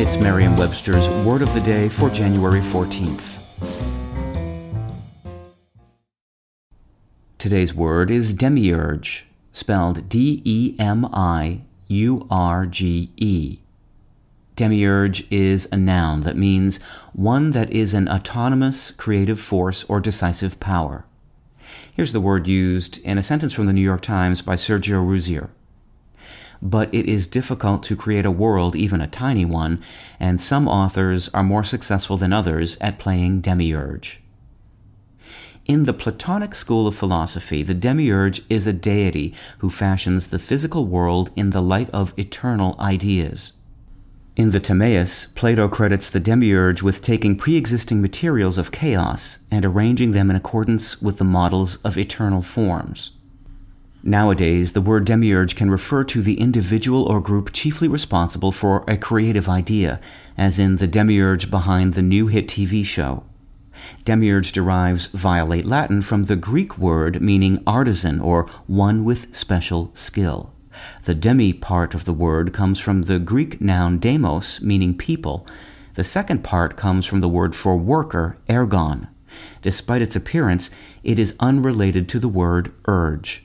It's Merriam Webster's Word of the Day for January 14th. Today's word is demiurge, spelled D E M I U R G E. Demiurge is a noun that means one that is an autonomous creative force or decisive power. Here's the word used in a sentence from the New York Times by Sergio Ruzzier but it is difficult to create a world, even a tiny one, and some authors are more successful than others at playing demiurge. In the Platonic school of philosophy, the demiurge is a deity who fashions the physical world in the light of eternal ideas. In the Timaeus, Plato credits the demiurge with taking pre existing materials of chaos and arranging them in accordance with the models of eternal forms. Nowadays, the word demiurge can refer to the individual or group chiefly responsible for a creative idea, as in the demiurge behind the new hit TV show. Demiurge derives via late Latin from the Greek word meaning artisan or one with special skill. The demi part of the word comes from the Greek noun demos, meaning people. The second part comes from the word for worker, ergon. Despite its appearance, it is unrelated to the word urge.